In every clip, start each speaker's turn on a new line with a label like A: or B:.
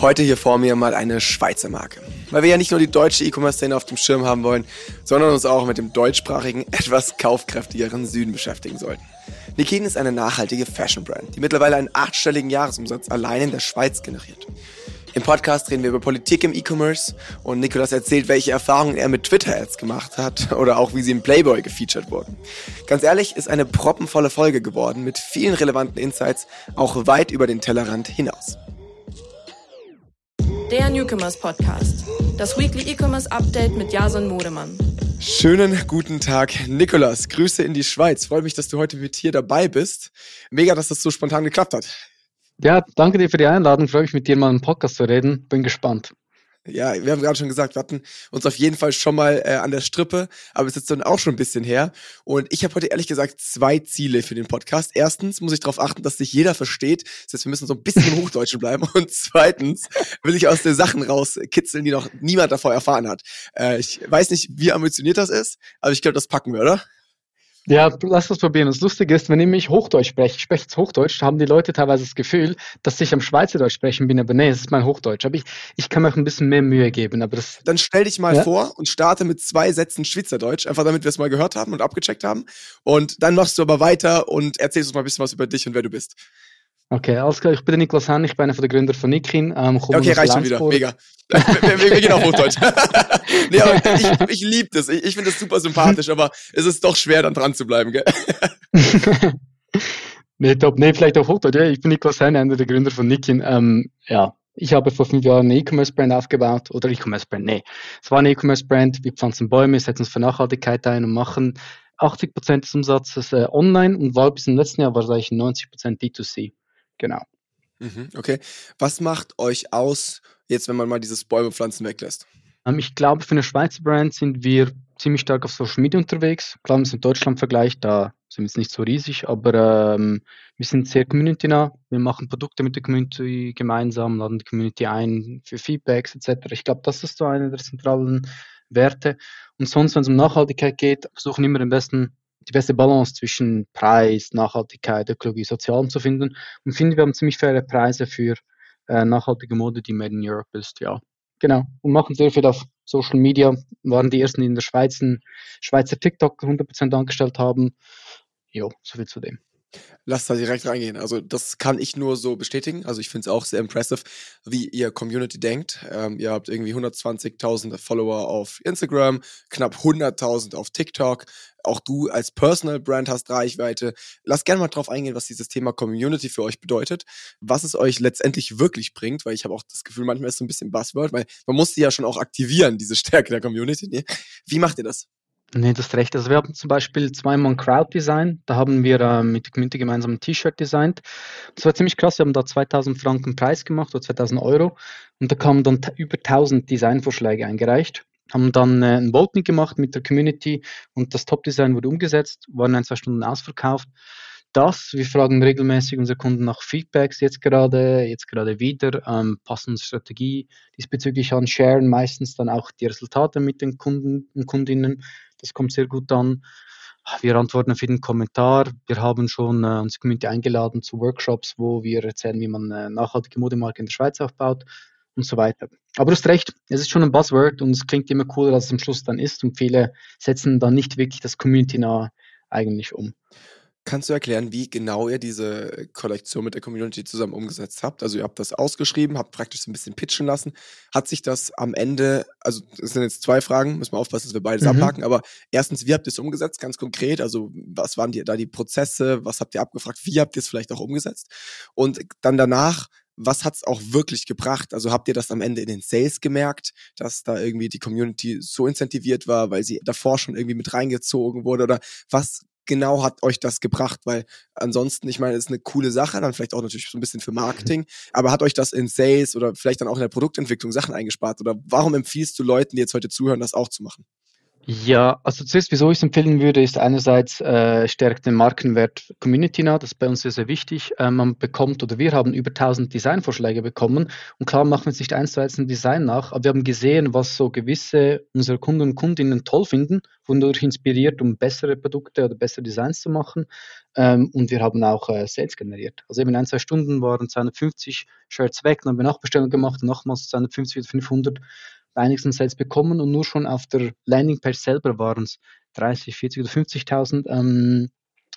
A: Heute hier vor mir mal eine Schweizer Marke. Weil wir ja nicht nur die deutsche E-Commerce-Szene auf dem Schirm haben wollen, sondern uns auch mit dem deutschsprachigen, etwas kaufkräftigeren Süden beschäftigen sollten. Nikin ist eine nachhaltige Fashion-Brand, die mittlerweile einen achtstelligen Jahresumsatz allein in der Schweiz generiert. Im Podcast reden wir über Politik im E-Commerce und Nikolas erzählt, welche Erfahrungen er mit Twitter-Ads gemacht hat oder auch wie sie im Playboy gefeatured wurden. Ganz ehrlich, ist eine proppenvolle Folge geworden mit vielen relevanten Insights, auch weit über den Tellerrand hinaus.
B: Der Newcomers Podcast. Das Weekly E-Commerce Update mit Jason Modemann.
A: Schönen guten Tag, Nikolas. Grüße in die Schweiz. Freue mich, dass du heute mit hier dabei bist. Mega, dass das so spontan geklappt hat.
C: Ja, danke dir für die Einladung. Freue mich, mit dir mal im Podcast zu reden. Bin gespannt.
A: Ja, wir haben gerade schon gesagt, wir hatten uns auf jeden Fall schon mal äh, an der Strippe, aber es ist dann auch schon ein bisschen her. Und ich habe heute ehrlich gesagt zwei Ziele für den Podcast. Erstens muss ich darauf achten, dass sich jeder versteht. Das heißt, wir müssen so ein bisschen im Hochdeutschen bleiben. Und zweitens will ich aus den Sachen rauskitzeln, die noch niemand davor erfahren hat. Äh, ich weiß nicht, wie ambitioniert das ist, aber ich glaube, das packen wir, oder?
C: Ja, lass das probieren. Das Lustige ist, wenn ich mich Hochdeutsch spreche, ich spreche jetzt Hochdeutsch, haben die Leute teilweise das Gefühl, dass ich am Schweizerdeutsch sprechen bin, aber nee, es ist mein Hochdeutsch. Aber ich, ich kann mir auch ein bisschen mehr Mühe geben. Aber das,
A: Dann stell dich mal ja? vor und starte mit zwei Sätzen Schweizerdeutsch, einfach damit wir es mal gehört haben und abgecheckt haben. Und dann machst du aber weiter und erzählst uns mal ein bisschen was über dich und wer du bist.
C: Okay, alles klar. Ich bin der Niklas Henn, ich bin einer der Gründer von Nikin.
A: Ähm, okay, reicht schon wieder. Mega. wir, wir, gehen auf Hochdeutsch. nee, aber ich, ich liebe das. Ich, ich finde das super sympathisch, aber es ist doch schwer, dann dran zu bleiben, gell?
C: nee, top. Nee, vielleicht auf Hochdeutsch. Ich bin Niklas Henn, einer der Gründer von Nikin. Ähm, ja, ich habe vor fünf Jahren eine E-Commerce-Brand aufgebaut. Oder E-Commerce-Brand, nee. Es war eine E-Commerce-Brand. Wir pflanzen Bäume, setzen uns für Nachhaltigkeit ein und machen 80 Prozent des Umsatzes äh, online und war bis im letzten Jahr war es eigentlich 90 Prozent D2C. Genau.
A: Mhm, okay. Was macht euch aus, jetzt wenn man mal dieses Bäumepflanzen weglässt?
C: Ähm, ich glaube, für eine Schweizer Brand sind wir ziemlich stark auf Social Media unterwegs. Klar, wenn man es in Deutschland vergleicht, da sind wir jetzt nicht so riesig, aber ähm, wir sind sehr community-nah. Wir machen Produkte mit der Community gemeinsam, laden die Community ein für Feedbacks etc. Ich glaube, das ist so eine der zentralen Werte. Und sonst, wenn es um Nachhaltigkeit geht, versuchen immer den besten die beste Balance zwischen Preis, Nachhaltigkeit, Ökologie, Sozialem zu finden. Und finde, wir haben ziemlich faire Preise für äh, nachhaltige Mode, die made in Europe ist, ja. Genau. Und machen sehr viel auf Social Media. Waren die ersten, die in der Schweiz Schweizer TikTok 100% angestellt haben. Jo, soviel zu dem.
A: Lass da direkt reingehen. Also das kann ich nur so bestätigen. Also ich finde es auch sehr impressive, wie ihr Community denkt. Ähm, ihr habt irgendwie 120.000 Follower auf Instagram, knapp 100.000 auf TikTok. Auch du als Personal Brand hast Reichweite. Lass gerne mal drauf eingehen, was dieses Thema Community für euch bedeutet, was es euch letztendlich wirklich bringt, weil ich habe auch das Gefühl, manchmal ist es so ein bisschen Buzzword, weil man muss sie ja schon auch aktivieren, diese Stärke der Community. Ne? Wie macht ihr das?
C: Nee, das ist recht. Also wir haben zum Beispiel zweimal ein Crowd-Design. Da haben wir äh, mit der Community gemeinsam ein T-Shirt designt. Das war ziemlich krass. Wir haben da 2000 Franken Preis gemacht oder 2000 Euro. Und da kamen dann über 1000 Designvorschläge eingereicht. Haben dann äh, ein Voting gemacht mit der Community und das Top-Design wurde umgesetzt, waren ein, zwei Stunden ausverkauft. Das, wir fragen regelmäßig unsere Kunden nach Feedbacks, jetzt gerade, jetzt gerade wieder, ähm, passen Strategie diesbezüglich an, sharen meistens dann auch die Resultate mit den Kunden und Kundinnen das kommt sehr gut an. Wir antworten auf jeden Kommentar. Wir haben schon äh, unsere Community eingeladen zu Workshops, wo wir erzählen, wie man eine nachhaltige Modemarke in der Schweiz aufbaut und so weiter. Aber du hast recht, es ist schon ein Buzzword und es klingt immer cooler, als es am Schluss dann ist und viele setzen dann nicht wirklich das Community-nah eigentlich um.
A: Kannst du erklären, wie genau ihr diese Kollektion mit der Community zusammen umgesetzt habt? Also ihr habt das ausgeschrieben, habt praktisch so ein bisschen pitchen lassen. Hat sich das am Ende, also es sind jetzt zwei Fragen, müssen wir aufpassen, dass wir beides mhm. abhaken, aber erstens, wie habt ihr es umgesetzt, ganz konkret? Also was waren die, da die Prozesse, was habt ihr abgefragt, wie habt ihr es vielleicht auch umgesetzt? Und dann danach, was hat es auch wirklich gebracht? Also habt ihr das am Ende in den Sales gemerkt, dass da irgendwie die Community so incentiviert war, weil sie davor schon irgendwie mit reingezogen wurde? Oder was genau hat euch das gebracht? Weil ansonsten, ich meine, es ist eine coole Sache, dann vielleicht auch natürlich so ein bisschen für Marketing, aber hat euch das in Sales oder vielleicht dann auch in der Produktentwicklung Sachen eingespart? Oder warum empfiehlst du Leuten, die jetzt heute zuhören, das auch zu machen?
C: Ja, also zuerst, wieso ich es empfehlen würde, ist einerseits äh, stärkt den Markenwert Community nah, das ist bei uns sehr, sehr wichtig. Äh, man bekommt oder wir haben über 1000 Designvorschläge bekommen und klar machen wir jetzt nicht eins zu eins ein Design nach, aber wir haben gesehen, was so gewisse unserer Kunden und Kundinnen toll finden, wodurch inspiriert, um bessere Produkte oder bessere Designs zu machen. Ähm, und wir haben auch äh, Sales generiert. Also eben in ein, zwei Stunden waren 250 Shirts weg, dann haben wir Nachbestellungen gemacht, nochmals 250 oder 500 einigsten Sales bekommen und nur schon auf der Landingpage selber waren es 30, 40 oder 50.000 ähm,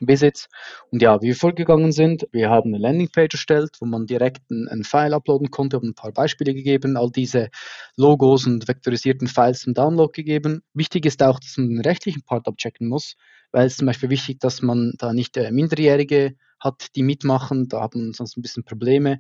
C: Visits. Und ja, wie wir vorgegangen sind, wir haben eine Landingpage erstellt, wo man direkt ein, ein File uploaden konnte, haben ein paar Beispiele gegeben, all diese Logos und vektorisierten Files zum Download gegeben. Wichtig ist auch, dass man den rechtlichen Part abchecken muss, weil es zum Beispiel wichtig, dass man da nicht äh, Minderjährige hat, die mitmachen, da haben sonst ein bisschen Probleme.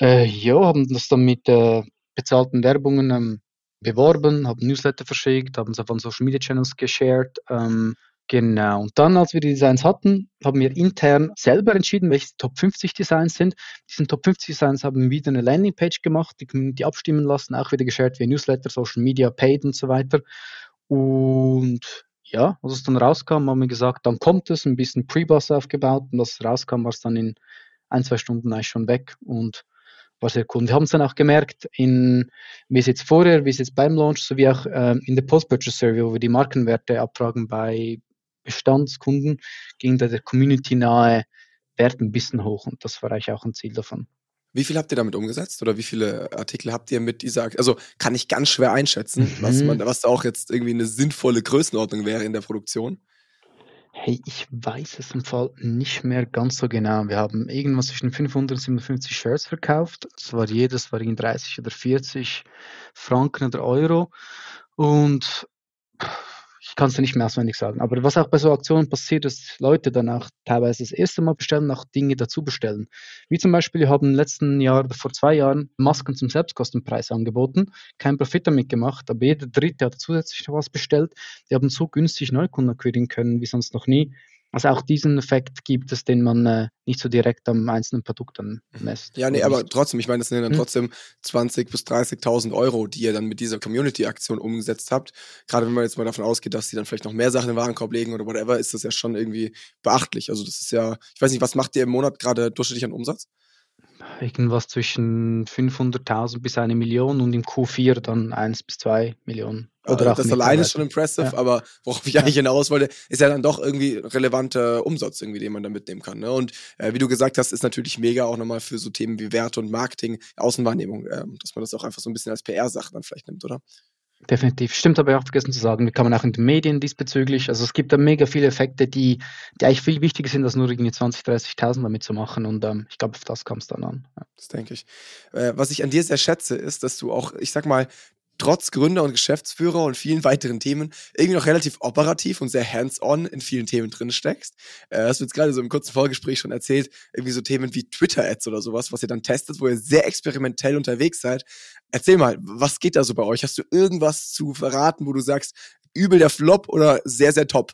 C: Äh, ja, haben das dann mit äh, bezahlten Werbungen ähm, beworben, haben Newsletter verschickt, haben es auf Social Media Channels geshared. Ähm, genau. Und dann, als wir die Designs hatten, haben wir intern selber entschieden, welche Top 50 Designs sind. Diesen Top 50 Designs haben wir wieder eine Landingpage gemacht, die Community abstimmen lassen, auch wieder geshared via Newsletter, Social Media, Paid und so weiter. Und ja, als es dann rauskam, haben wir gesagt, dann kommt es, ein bisschen Pre-Bus aufgebaut und als rauskam, war es dann in ein, zwei Stunden eigentlich schon weg und war sehr cool. Und wir haben es dann auch gemerkt, in, wie es jetzt vorher, wie es jetzt beim Launch, sowie auch ähm, in der Post-Purchase-Survey, wo wir die Markenwerte abfragen bei Bestandskunden, ging da der community-nahe Wert ein bisschen hoch und das war eigentlich auch ein Ziel davon.
A: Wie viel habt ihr damit umgesetzt oder wie viele Artikel habt ihr mit dieser, also kann ich ganz schwer einschätzen, mhm. was man, was da auch jetzt irgendwie eine sinnvolle Größenordnung wäre in der Produktion?
C: Hey, ich weiß es im Fall nicht mehr ganz so genau. Wir haben irgendwas zwischen 500 und 750 Shirts verkauft. Das war jedes war irgendwie 30 oder 40 Franken oder Euro. Und ich kann es dir nicht mehr auswendig sagen. Aber was auch bei so Aktionen passiert, ist, Leute dann auch teilweise das erste Mal bestellen, auch Dinge dazu bestellen. Wie zum Beispiel, wir haben im letzten Jahr, vor zwei Jahren, Masken zum Selbstkostenpreis angeboten, kein Profit damit gemacht, aber jeder Dritte hat zusätzlich was bestellt. Die haben so günstig Neukunden akquirieren können wie sonst noch nie. Also auch diesen Effekt gibt es, den man äh, nicht so direkt am einzelnen Produkt dann mhm. messt.
A: Ja, nee, aber trotzdem, ich meine, das sind dann hm. trotzdem 20.000 bis 30.000 Euro, die ihr dann mit dieser Community-Aktion umgesetzt habt. Gerade wenn man jetzt mal davon ausgeht, dass sie dann vielleicht noch mehr Sachen im Warenkorb legen oder whatever, ist das ja schon irgendwie beachtlich. Also das ist ja, ich weiß nicht, was macht ihr im Monat gerade durchschnittlich an Umsatz?
C: Irgendwas zwischen 500.000 bis eine Million und im Q4 dann 1 bis 2 Millionen.
A: Oder also das alleine ist schon impressive, ja. aber worauf ich eigentlich hinaus wollte, ist ja dann doch irgendwie relevanter Umsatz, irgendwie, den man da mitnehmen kann. Ne? Und äh, wie du gesagt hast, ist natürlich mega auch nochmal für so Themen wie Werte und Marketing, Außenwahrnehmung, äh, dass man das auch einfach so ein bisschen als PR-Sache dann vielleicht nimmt, oder?
C: Definitiv. Stimmt aber auch vergessen zu sagen, wie kann man auch in den Medien diesbezüglich, also es gibt da mega viele Effekte, die, die eigentlich viel wichtiger sind, als nur irgendwie 20, 30.000 damit zu machen und ähm, ich glaube, auf das kam es dann an.
A: Ja. Das denke ich. Äh, was ich an dir sehr schätze, ist, dass du auch, ich sag mal, trotz Gründer und Geschäftsführer und vielen weiteren Themen irgendwie noch relativ operativ und sehr hands-on in vielen Themen drin steckst. Äh, hast du jetzt gerade so im kurzen Vorgespräch schon erzählt, irgendwie so Themen wie Twitter-Ads oder sowas, was ihr dann testet, wo ihr sehr experimentell unterwegs seid. Erzähl mal, was geht da so bei euch? Hast du irgendwas zu verraten, wo du sagst, übel der Flop oder sehr, sehr top?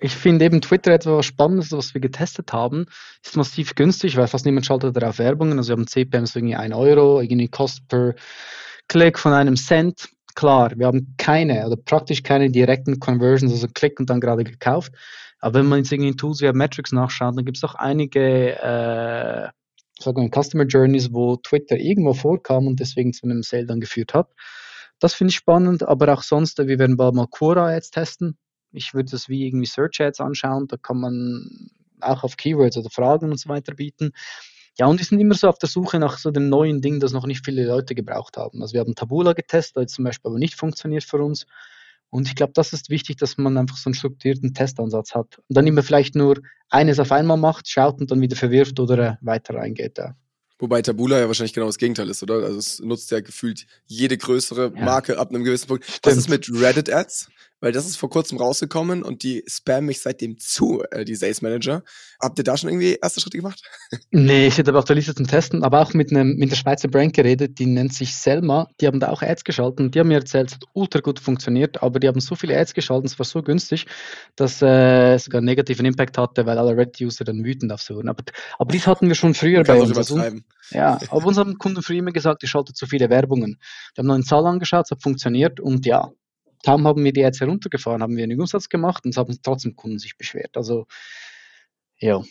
C: Ich finde eben Twitter etwas Spannendes, was wir getestet haben, ist massiv günstig, weil fast niemand schaltet darauf Werbungen. Also wir haben CPMs irgendwie 1 Euro, irgendwie Cost per Klick von einem Cent. Klar, wir haben keine oder praktisch keine direkten Conversions, also Klick und dann gerade gekauft. Aber wenn man jetzt irgendwie in Tools wie Metrics nachschaut, dann gibt es auch einige äh, sagen wir, Customer Journeys, wo Twitter irgendwo vorkam und deswegen zu einem Sale dann geführt hat. Das finde ich spannend, aber auch sonst, wir werden bald mal Quora-Ads testen. Ich würde das wie irgendwie Search-Ads anschauen, da kann man auch auf Keywords oder Fragen und so weiter bieten. Ja, und wir sind immer so auf der Suche nach so dem neuen Ding, das noch nicht viele Leute gebraucht haben. Also wir haben Tabula getestet, das zum Beispiel aber nicht funktioniert für uns. Und ich glaube, das ist wichtig, dass man einfach so einen strukturierten Testansatz hat. Und dann immer vielleicht nur eines auf einmal macht, schaut und dann wieder verwirft oder weiter reingeht. Ja.
A: Wobei Tabula ja wahrscheinlich genau das Gegenteil ist, oder? Also es nutzt ja gefühlt jede größere Marke ja. ab einem gewissen Punkt. Stimmt. Was ist mit Reddit-Ads? Weil das ist vor kurzem rausgekommen und die spammen mich seitdem zu, äh, die Sales Manager. Habt ihr da schon irgendwie erste Schritte gemacht?
C: nee, ich hätte aber auf der Liste zum Testen, aber auch mit, einem, mit der Schweizer Brand geredet, die nennt sich Selma. Die haben da auch Ads geschaltet und die haben mir erzählt, es hat ultra gut funktioniert, aber die haben so viele Ads geschaltet, es war so günstig, dass äh, es sogar einen negativen Impact hatte, weil alle Reddit-User dann wütend auf so wurden. Aber, aber dies hatten wir schon früher bei uns. Also, ja, aber unseren Kunden früher immer gesagt, ihr schaltet zu viele Werbungen. Die haben noch eine Zahl angeschaut, es hat funktioniert und ja, kaum haben wir die Ads heruntergefahren, haben wir einen Umsatz gemacht und es haben trotzdem Kunden sich beschwert. Also, ja.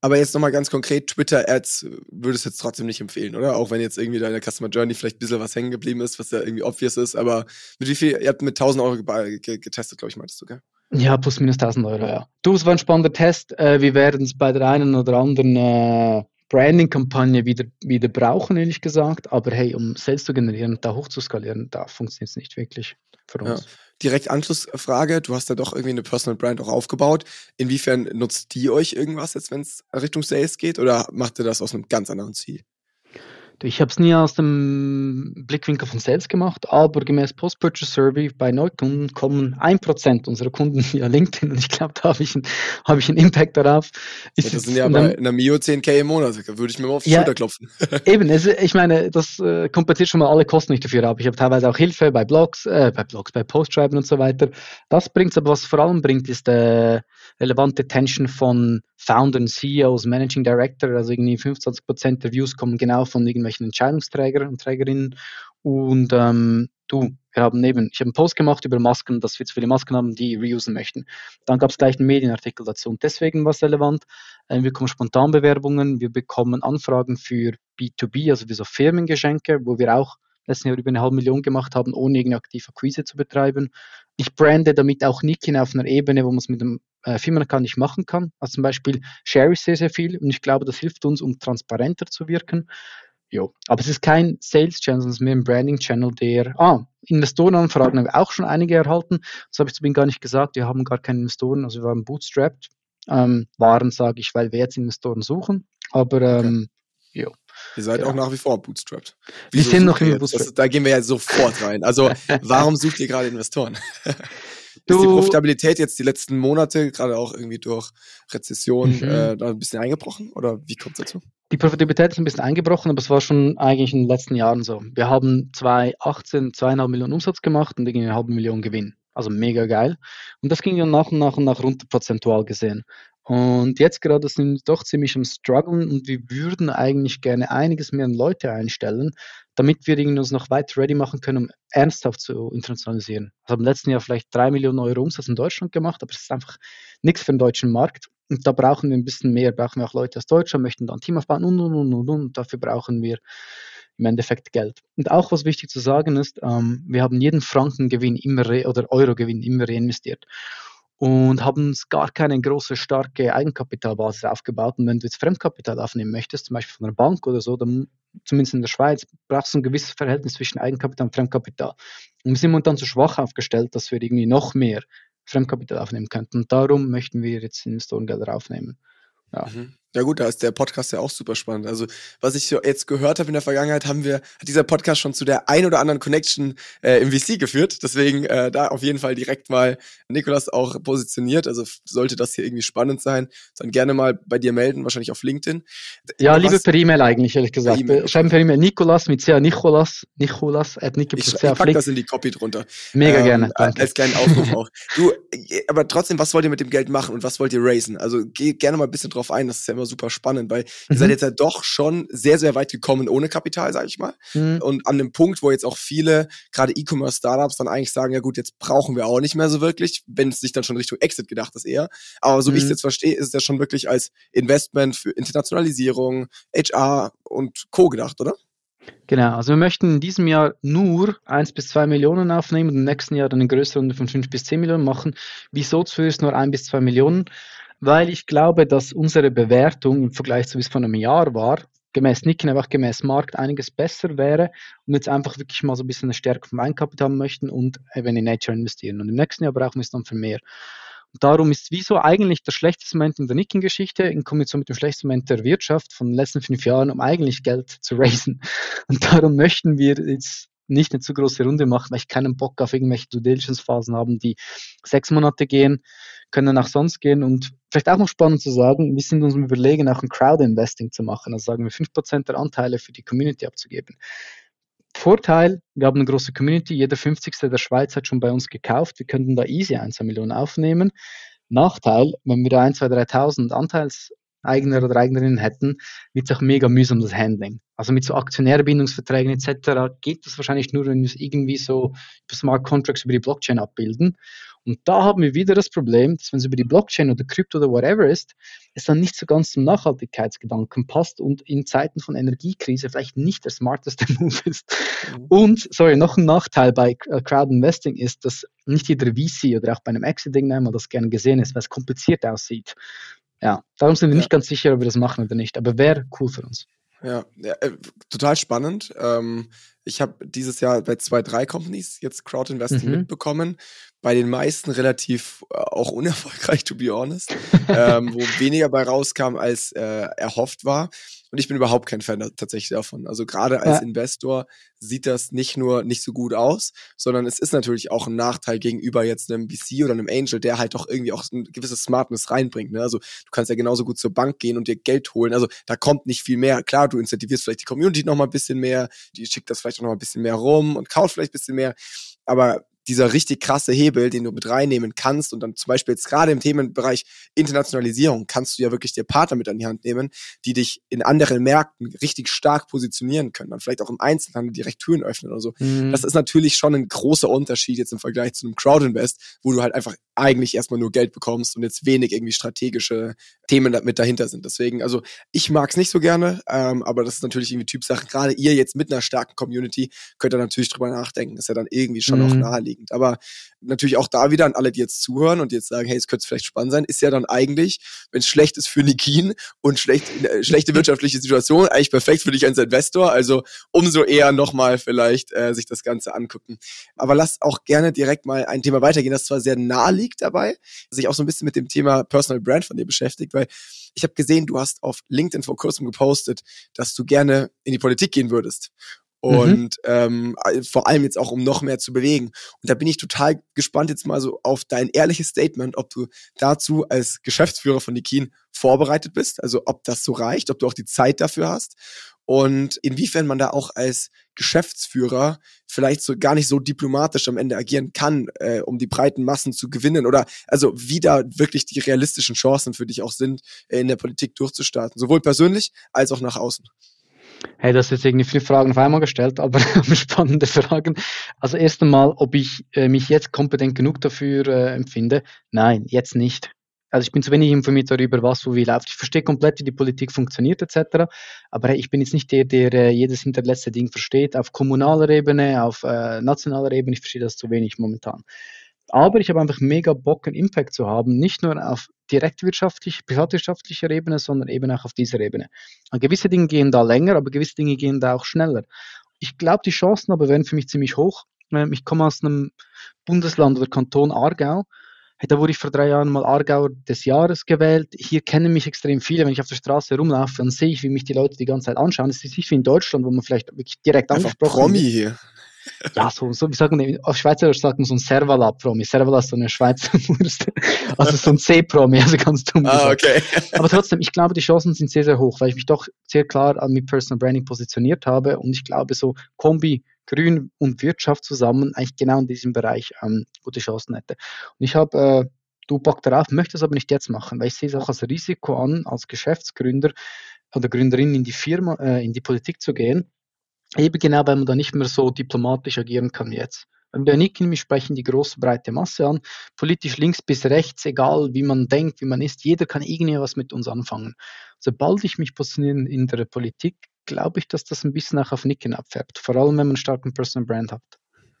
A: Aber jetzt nochmal ganz konkret, Twitter-Ads würdest du jetzt trotzdem nicht empfehlen, oder? Auch wenn jetzt irgendwie da in der Customer Journey vielleicht ein bisschen was hängen geblieben ist, was ja irgendwie obvious ist, aber mit wie viel, ihr habt mit 1000 Euro getestet, glaube ich, meintest du, gell?
C: Ja, plus minus 1000 Euro, ja. Du, es war ein spannender Test. Äh, wir werden es bei der einen oder anderen äh, Branding-Kampagne wieder, wieder brauchen, ehrlich gesagt. Aber hey, um Sales zu generieren, da hoch zu skalieren, da funktioniert es nicht wirklich für uns. Ja.
A: Direkt Anschlussfrage, du hast ja doch irgendwie eine Personal Brand auch aufgebaut. Inwiefern nutzt die euch irgendwas jetzt, wenn es Richtung Sales geht oder macht ihr das aus einem ganz anderen Ziel?
C: Ich habe es nie aus dem Blickwinkel von Sales gemacht, aber gemäß Post-Purchase Survey bei Neukunden kommen 1% unserer Kunden via LinkedIn und ich glaube, da habe ich, einen, hab ich einen Impact darauf.
A: Ja, das sind ja bei einer Mio 10k im Monat, würde ich mir mal auf die ja, Schulter klopfen.
C: eben, es, ich meine, das äh, kompensiert schon mal alle Kosten, die ich dafür habe. Ich habe teilweise auch Hilfe bei Blogs, äh, bei Blogs, bei Postschreiben und so weiter. Das bringt es, aber was vor allem bringt, ist äh, relevante Tension von Foundern, CEOs, Managing Director, also irgendwie 25% der Views kommen genau von irgendwelchen Entscheidungsträgern und Trägerinnen. Und ähm, du, wir haben eben, ich habe einen Post gemacht über Masken, dass wir zu viele Masken haben, die reusen möchten. Dann gab es gleich einen Medienartikel dazu und deswegen war es relevant. Äh, wir bekommen Spontanbewerbungen, wir bekommen Anfragen für B2B, also für so Firmengeschenke, wo wir auch letzten Jahr über eine halbe Million gemacht haben, ohne irgendeine aktive Akquise zu betreiben. Ich brande damit auch Nikin auf einer Ebene, wo man es mit dem äh, Firmenaccount nicht machen kann. Also zum Beispiel share ich sehr, sehr viel und ich glaube, das hilft uns, um transparenter zu wirken. Jo. Aber es ist kein Sales-Channel, sondern es ist mehr ein Branding-Channel, der, ah, Investorenanfragen haben wir auch schon einige erhalten. Das habe ich zu Beginn gar nicht gesagt. Wir haben gar keine Investoren, also wir waren bootstrapped. Ähm, waren, sage ich, weil wir jetzt Investoren suchen. Aber ähm, okay. jo.
A: Ihr seid ja. auch nach wie vor bootstrapped.
C: Wieso wir sind noch immer bootstrapped.
A: da gehen wir ja sofort rein. Also, warum sucht ihr gerade Investoren? Du, ist die Profitabilität jetzt die letzten Monate, gerade auch irgendwie durch Rezession, mhm. äh, da ein bisschen eingebrochen? Oder wie kommt es dazu?
C: Die Profitabilität ist ein bisschen eingebrochen, aber es war schon eigentlich in den letzten Jahren so. Wir haben 2018 zweieinhalb Millionen Umsatz gemacht und irgendwie eine halbe Million Gewinn. Also mega geil. Und das ging dann nach und nach und nach runter prozentual gesehen. Und jetzt gerade sind wir doch ziemlich am struggeln und wir würden eigentlich gerne einiges mehr Leute einstellen, damit wir uns noch weiter ready machen können, um ernsthaft zu internationalisieren. Wir haben im letzten Jahr vielleicht drei Millionen Euro Umsatz in Deutschland gemacht, aber es ist einfach nichts für den deutschen Markt. Und da brauchen wir ein bisschen mehr, brauchen wir auch Leute aus Deutschland, möchten dann ein Team aufbauen und, und, und, und, und. Dafür brauchen wir im Endeffekt Geld. Und auch was wichtig zu sagen ist, ähm, wir haben jeden Frankengewinn immer oder Eurogewinn immer reinvestiert und haben gar keine große, starke Eigenkapitalbasis aufgebaut. Und wenn du jetzt Fremdkapital aufnehmen möchtest, zum Beispiel von einer Bank oder so, dann zumindest in der Schweiz, brauchst du ein gewisses Verhältnis zwischen Eigenkapital und Fremdkapital. Und wir sind momentan so schwach aufgestellt, dass wir irgendwie noch mehr Fremdkapital aufnehmen könnten. Und darum möchten wir jetzt Investorengelder aufnehmen.
A: Ja. Mhm. Ja gut, da ist der Podcast ja auch super spannend. Also was ich jetzt gehört habe in der Vergangenheit, haben wir hat dieser Podcast schon zu der ein oder anderen Connection äh, im VC geführt. Deswegen äh, da auf jeden Fall direkt mal Nikolas auch positioniert. Also sollte das hier irgendwie spannend sein, dann gerne mal bei dir melden, wahrscheinlich auf LinkedIn.
C: Ja, was, lieber per E-Mail eigentlich, ehrlich gesagt. E Schreiben per E-Mail Nikolas mit CA Nicholas, Nicholas
A: at Ich, ich pack das in die Copy drunter.
C: Mega ähm, gerne. Danke.
A: Als kleinen Aufruf auch. Du, aber trotzdem, was wollt ihr mit dem Geld machen und was wollt ihr raisen? Also geh gerne mal ein bisschen drauf ein. Das ist ja immer immer super spannend, weil mhm. ihr seid jetzt ja doch schon sehr, sehr weit gekommen ohne Kapital, sage ich mal. Mhm. Und an dem Punkt, wo jetzt auch viele, gerade E-Commerce-Startups, dann eigentlich sagen, ja gut, jetzt brauchen wir auch nicht mehr so wirklich, wenn es sich dann schon Richtung Exit gedacht ist eher. Aber so mhm. wie ich es mhm. jetzt verstehe, ist es ja schon wirklich als Investment für Internationalisierung, HR und Co. gedacht, oder?
C: Genau, also wir möchten in diesem Jahr nur 1 bis 2 Millionen aufnehmen und im nächsten Jahr dann eine größere Runde von 5 bis 10 Millionen machen. Wieso zuerst nur 1 bis 2 Millionen? Weil ich glaube, dass unsere Bewertung im Vergleich zu wie es vor einem Jahr war, gemäß Nicken, auch gemäß Markt einiges besser wäre und jetzt einfach wirklich mal so ein bisschen eine Stärke vom Eigenkapital möchten und eben in Nature investieren. Und im nächsten Jahr brauchen wir es dann für mehr. Und darum ist wieso eigentlich das schlechteste Moment in der Nicken-Geschichte in Kombination mit dem schlechtesten Moment der Wirtschaft von den letzten fünf Jahren, um eigentlich Geld zu raisen. Und darum möchten wir jetzt nicht eine zu große Runde machen, weil ich keinen Bock auf irgendwelche Due Diligence-Phasen haben, die sechs Monate gehen, können auch sonst gehen. Und vielleicht auch noch spannend zu sagen, wir sind uns überlegen, auch ein Crowd-Investing zu machen. Also sagen wir 5% der Anteile für die Community abzugeben. Vorteil, wir haben eine große Community, jeder 50. der Schweiz hat schon bei uns gekauft, wir könnten da easy 1, 2 Millionen aufnehmen. Nachteil, wenn wir da 1, 2, 3.000 Anteils Eigner oder Eignerinnen hätten, wird es auch mega mühsam, das Handling. Also mit so Aktionärbindungsverträgen etc. geht das wahrscheinlich nur, wenn wir es irgendwie so über Smart Contracts über die Blockchain abbilden. Und da haben wir wieder das Problem, dass wenn es über die Blockchain oder Krypto oder whatever ist, es dann nicht so ganz zum Nachhaltigkeitsgedanken passt und in Zeiten von Energiekrise vielleicht nicht der smarteste Move ist. Mhm. Und, sorry, noch ein Nachteil bei äh, Crowd Investing ist, dass nicht jeder VC oder auch bei einem Exiting einmal das gerne gesehen ist, weil es kompliziert aussieht. Ja, darum sind wir ja. nicht ganz sicher, ob wir das machen oder nicht, aber wäre cool für uns.
A: Ja, ja äh, total spannend. Ähm, ich habe dieses Jahr bei zwei, drei Companies jetzt Crowd-Investing mhm. mitbekommen. Bei den meisten relativ äh, auch unerfolgreich, to be honest, ähm, wo weniger bei rauskam, als äh, erhofft war. Und ich bin überhaupt kein Fan tatsächlich davon. Also gerade als ja. Investor sieht das nicht nur nicht so gut aus, sondern es ist natürlich auch ein Nachteil gegenüber jetzt einem VC oder einem Angel, der halt doch irgendwie auch ein gewisses Smartness reinbringt. Ne? Also du kannst ja genauso gut zur Bank gehen und dir Geld holen. Also da kommt nicht viel mehr. Klar, du incentivierst vielleicht die Community noch mal ein bisschen mehr, die schickt das vielleicht auch noch mal ein bisschen mehr rum und kauft vielleicht ein bisschen mehr. Aber dieser richtig krasse Hebel, den du mit reinnehmen kannst und dann zum Beispiel jetzt gerade im Themenbereich Internationalisierung kannst du ja wirklich dir Partner mit an die Hand nehmen, die dich in anderen Märkten richtig stark positionieren können, dann vielleicht auch im Einzelhandel direkt Türen öffnen oder so. Mhm. Das ist natürlich schon ein großer Unterschied jetzt im Vergleich zu einem Crowdinvest, wo du halt einfach eigentlich erstmal nur Geld bekommst und jetzt wenig irgendwie strategische Themen mit dahinter sind. Deswegen, also ich mag es nicht so gerne, ähm, aber das ist natürlich irgendwie Typsache. Gerade ihr jetzt mit einer starken Community könnt ihr natürlich drüber nachdenken. Das ist ja dann irgendwie schon mhm. auch naheliegend. Aber natürlich auch da wieder an alle, die jetzt zuhören und jetzt sagen, hey, es könnte vielleicht spannend sein, ist ja dann eigentlich, wenn es schlecht ist für Nikin und schlecht, äh, schlechte wirtschaftliche Situation, eigentlich perfekt für dich als Investor. Also umso eher nochmal vielleicht äh, sich das Ganze angucken. Aber lass auch gerne direkt mal ein Thema weitergehen, das zwar sehr nahe liegt dabei, sich auch so ein bisschen mit dem Thema Personal Brand von dir beschäftigt, weil ich habe gesehen, du hast auf LinkedIn vor kurzem gepostet, dass du gerne in die Politik gehen würdest. Mhm. und mhm. ähm, vor allem jetzt auch, um noch mehr zu bewegen. Und da bin ich total gespannt jetzt mal so auf dein ehrliches Statement, ob du dazu als Geschäftsführer von Nikin vorbereitet bist, also ob das so reicht, ob du auch die Zeit dafür hast und inwiefern man da auch als Geschäftsführer vielleicht so gar nicht so diplomatisch am Ende agieren kann, äh, um die breiten Massen zu gewinnen oder also wie da wirklich die realistischen Chancen für dich auch sind, äh, in der Politik durchzustarten, sowohl persönlich als auch nach außen.
C: Hey, das jetzt irgendwie viele Fragen auf einmal gestellt, aber spannende Fragen. Also erst einmal, ob ich äh, mich jetzt kompetent genug dafür äh, empfinde. Nein, jetzt nicht. Also ich bin zu wenig informiert darüber, was wo wie läuft. Ich verstehe komplett, wie die Politik funktioniert etc. Aber hey, ich bin jetzt nicht der, der äh, jedes hinterletzte Ding versteht. Auf kommunaler Ebene, auf äh, nationaler Ebene, ich verstehe das zu wenig momentan. Aber ich habe einfach mega Bock, einen Impact zu haben, nicht nur auf direktwirtschaftlich, privatwirtschaftlicher Ebene, sondern eben auch auf dieser Ebene. Und gewisse Dinge gehen da länger, aber gewisse Dinge gehen da auch schneller. Ich glaube, die Chancen aber wären für mich ziemlich hoch. Ähm, ich komme aus einem Bundesland oder Kanton Aargau. Da wurde ich vor drei Jahren mal Aargauer des Jahres gewählt. Hier kennen mich extrem viele. Wenn ich auf der Straße rumlaufe, dann sehe ich, wie mich die Leute die ganze Zeit anschauen. Es ist nicht wie in Deutschland, wo man vielleicht wirklich direkt Einfach angesprochen
A: Promi wird. hier.
C: Ja, so, so wie sagen wir, auf Schweizerisch sagt man so ein Servala-Promi. Servala ist so eine Schweizer Wurst. Also so ein C-Promi, also ganz dumm.
A: Ah, okay.
C: Aber trotzdem, ich glaube, die Chancen sind sehr, sehr hoch, weil ich mich doch sehr klar mit Personal Branding positioniert habe und ich glaube, so Kombi Grün und Wirtschaft zusammen eigentlich genau in diesem Bereich ähm, gute Chancen hätte. Und ich habe, äh, du Bock darauf, möchte es aber nicht jetzt machen, weil ich sehe es auch als Risiko an, als Geschäftsgründer oder Gründerin in die Firma, äh, in die Politik zu gehen Eben genau, weil man da nicht mehr so diplomatisch agieren kann wie jetzt. Bei Nicken, wir sprechen die große breite Masse an, politisch links bis rechts, egal wie man denkt, wie man ist, jeder kann irgendwie was mit uns anfangen. Sobald ich mich positioniere in der Politik, glaube ich, dass das ein bisschen auch auf Nicken abfärbt, vor allem wenn man einen starken Personal Brand hat.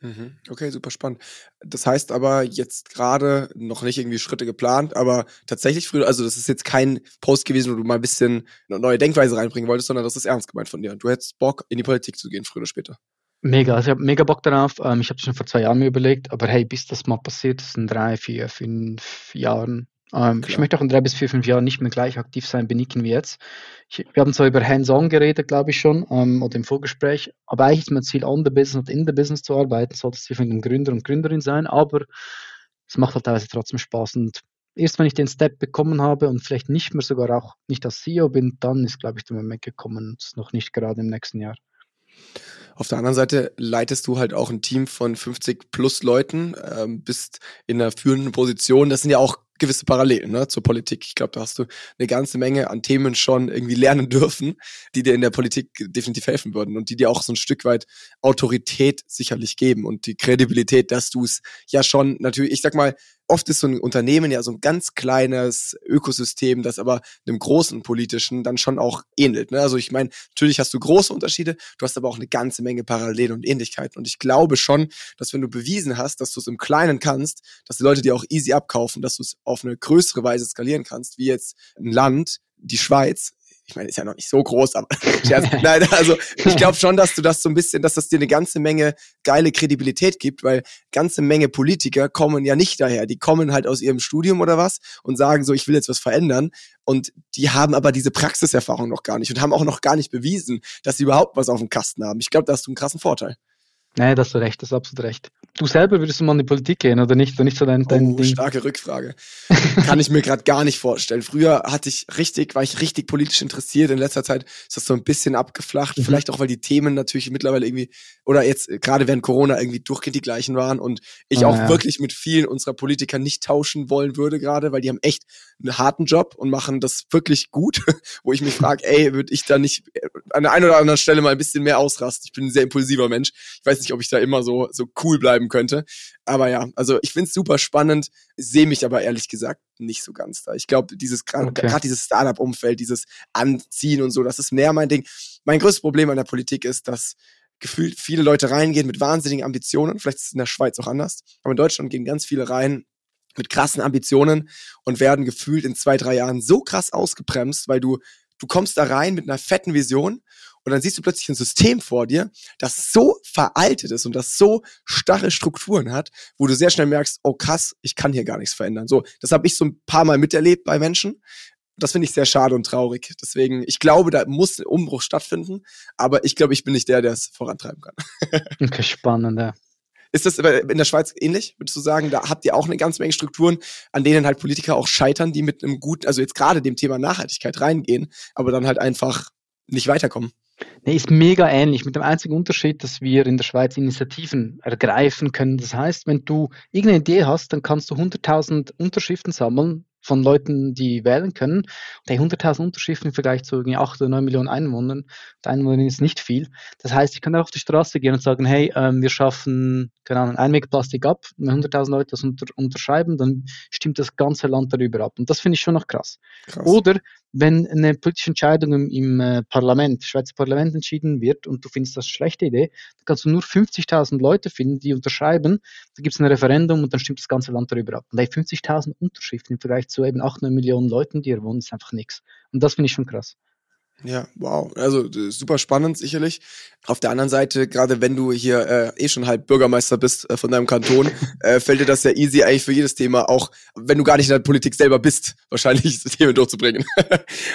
A: Mhm. Okay, super spannend. Das heißt aber jetzt gerade noch nicht irgendwie Schritte geplant, aber tatsächlich früher, also das ist jetzt kein Post gewesen, wo du mal ein bisschen eine neue Denkweise reinbringen wolltest, sondern das ist ernst gemeint von dir. Du hättest Bock, in die Politik zu gehen, früher oder später.
C: Mega, also ich habe mega Bock darauf. Ähm, ich habe es schon vor zwei Jahren mir überlegt, aber hey, bis das mal passiert ist, in drei, vier, fünf Jahren, ähm, ich möchte auch in drei bis vier, fünf Jahren nicht mehr gleich aktiv sein benicken wie jetzt. Ich, wir haben zwar über Hands-on geredet, glaube ich schon, ähm, oder im Vorgespräch, aber eigentlich ist mein Ziel, on the business und in the business zu arbeiten, sollte es für einen Gründer und Gründerin sein, aber es macht halt teilweise trotzdem Spaß und erst wenn ich den Step bekommen habe und vielleicht nicht mehr sogar auch nicht als CEO bin, dann ist, glaube ich, der Moment gekommen, das ist noch nicht gerade im nächsten Jahr.
A: Auf der anderen Seite leitest du halt auch ein Team von 50 plus Leuten, ähm, bist in einer führenden Position. Das sind ja auch gewisse Parallelen ne, zur Politik. Ich glaube, da hast du eine ganze Menge an Themen schon irgendwie lernen dürfen, die dir in der Politik definitiv helfen würden und die dir auch so ein Stück weit Autorität sicherlich geben und die Kredibilität, dass du es ja schon natürlich, ich sag mal, oft ist so ein Unternehmen ja so ein ganz kleines Ökosystem, das aber einem großen politischen dann schon auch ähnelt. Ne? Also ich meine, natürlich hast du große Unterschiede, du hast aber auch eine ganze Menge Parallelen und Ähnlichkeiten. Und ich glaube schon, dass wenn du bewiesen hast, dass du es im Kleinen kannst, dass die Leute dir auch easy abkaufen, dass du es auf eine größere Weise skalieren kannst, wie jetzt ein Land, die Schweiz, ich meine, ist ja noch nicht so groß, aber nein, also ich glaube schon, dass du das so ein bisschen, dass das dir eine ganze Menge geile Kredibilität gibt, weil ganze Menge Politiker kommen ja nicht daher. Die kommen halt aus ihrem Studium oder was und sagen so, ich will jetzt was verändern. Und die haben aber diese Praxiserfahrung noch gar nicht und haben auch noch gar nicht bewiesen, dass sie überhaupt was auf dem Kasten haben. Ich glaube, da hast du einen krassen Vorteil.
C: Nee, das hast du recht, das ist absolut recht. Du selber würdest du mal in die Politik gehen oder nicht? Oder nicht so dein, dein
A: oh, Ding? starke Rückfrage. Kann ich mir gerade gar nicht vorstellen. Früher hatte ich richtig, war ich richtig politisch interessiert. In letzter Zeit ist das so ein bisschen abgeflacht. Mhm. Vielleicht auch, weil die Themen natürlich mittlerweile irgendwie, oder jetzt gerade während Corona irgendwie durchgehend die gleichen waren und ich ah, auch ja. wirklich mit vielen unserer Politiker nicht tauschen wollen würde gerade, weil die haben echt einen harten Job und machen das wirklich gut, wo ich mich frage, ey, würde ich da nicht an der einen oder anderen Stelle mal ein bisschen mehr ausrasten? Ich bin ein sehr impulsiver Mensch. Ich weiß nicht, ob ich da immer so, so cool bleiben könnte. Aber ja, also ich find's super spannend, sehe mich aber ehrlich gesagt nicht so ganz da. Ich glaube, dieses gerade okay. dieses Startup-Umfeld, dieses Anziehen und so, das ist mehr mein Ding. Mein größtes Problem an der Politik ist, dass gefühlt viele Leute reingehen mit wahnsinnigen Ambitionen. Vielleicht ist es in der Schweiz auch anders. Aber in Deutschland gehen ganz viele rein mit krassen Ambitionen und werden gefühlt in zwei, drei Jahren so krass ausgebremst, weil du, du kommst da rein mit einer fetten Vision und dann siehst du plötzlich ein System vor dir, das so veraltet ist und das so starre Strukturen hat, wo du sehr schnell merkst, oh krass, ich kann hier gar nichts verändern. So, das habe ich so ein paar Mal miterlebt bei Menschen. Das finde ich sehr schade und traurig. Deswegen, ich glaube, da muss ein Umbruch stattfinden, aber ich glaube, ich bin nicht der, der es vorantreiben kann.
C: okay, spannend, ja.
A: Ist das in der Schweiz ähnlich? Würdest du sagen, da habt ihr auch eine ganze Menge Strukturen, an denen halt Politiker auch scheitern, die mit einem guten, also jetzt gerade dem Thema Nachhaltigkeit reingehen, aber dann halt einfach nicht weiterkommen?
C: Nee, ist mega ähnlich, mit dem einzigen Unterschied, dass wir in der Schweiz Initiativen ergreifen können. Das heißt, wenn du irgendeine Idee hast, dann kannst du 100.000 Unterschriften sammeln von Leuten, die wählen können. Und 100.000 Unterschriften im Vergleich zu 8 oder 9 Millionen Einwohnern, der Einwohner ist nicht viel. Das heißt, ich kann auch auf die Straße gehen und sagen, hey, ähm, wir schaffen, keine Ahnung, Einwegplastik ab. Wenn 100.000 Leute das unter, unterschreiben, dann stimmt das ganze Land darüber ab. Und das finde ich schon noch krass. krass. Oder wenn eine politische Entscheidung im, im äh, Parlament, Schweizer Parlament entschieden wird und du findest das eine schlechte Idee, dann kannst du nur 50.000 Leute finden, die unterschreiben, da gibt es ein Referendum und dann stimmt das ganze Land darüber ab. Und 50.000 Unterschriften im Vergleich zu eben 8, 9 Millionen Leuten, die hier wohnen, ist einfach nichts. Und das finde ich schon krass.
A: Ja, wow. Also super spannend sicherlich. Auf der anderen Seite, gerade wenn du hier äh, eh schon halb Bürgermeister bist äh, von deinem Kanton, äh, fällt dir das ja easy eigentlich für jedes Thema, auch wenn du gar nicht in der Politik selber bist, wahrscheinlich das Thema durchzubringen.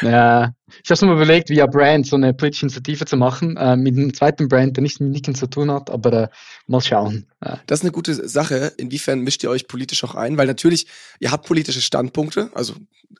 C: ja, ich habe mir überlegt, via Brand so eine politische Initiative zu machen, äh, mit einem zweiten Brand, der nichts mit Nicken zu tun hat, aber äh, mal schauen.
A: Ja. Das ist eine gute Sache. Inwiefern mischt ihr euch politisch auch ein? Weil natürlich, ihr habt politische Standpunkte, also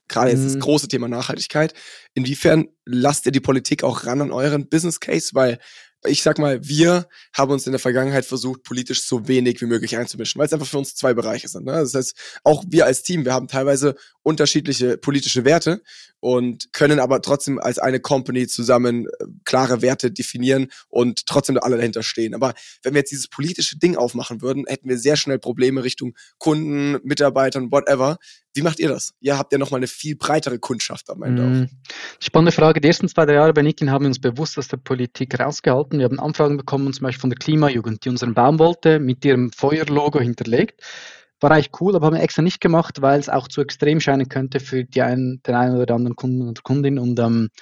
A: gerade jetzt mhm. das große Thema Nachhaltigkeit. Inwiefern lasst ihr die Politik auch ran an euren Business Case? Weil ich sag mal, wir haben uns in der Vergangenheit versucht, politisch so wenig wie möglich einzumischen, weil es einfach für uns zwei Bereiche sind. Ne? Das heißt, auch wir als Team, wir haben teilweise unterschiedliche politische Werte und können aber trotzdem als eine Company zusammen äh, klare Werte definieren und trotzdem alle dahinter stehen. Aber wenn wir jetzt dieses politische Ding aufmachen würden, hätten wir sehr schnell Probleme Richtung Kunden, Mitarbeitern, whatever. Wie macht ihr das? Ihr habt ja nochmal eine viel breitere Kundschaft am Ende mm. auch.
C: Spannende Frage. Die ersten zwei, drei Jahre bei Nikin haben wir uns bewusst aus der Politik rausgehalten. Wir haben Anfragen bekommen, zum Beispiel von der Klimajugend, die unseren Baum wollte, mit ihrem Feuerlogo hinterlegt. War eigentlich cool, aber haben wir extra nicht gemacht, weil es auch zu extrem scheinen könnte für die einen, den einen oder anderen Kunden oder Kundin. Und ähm, äh,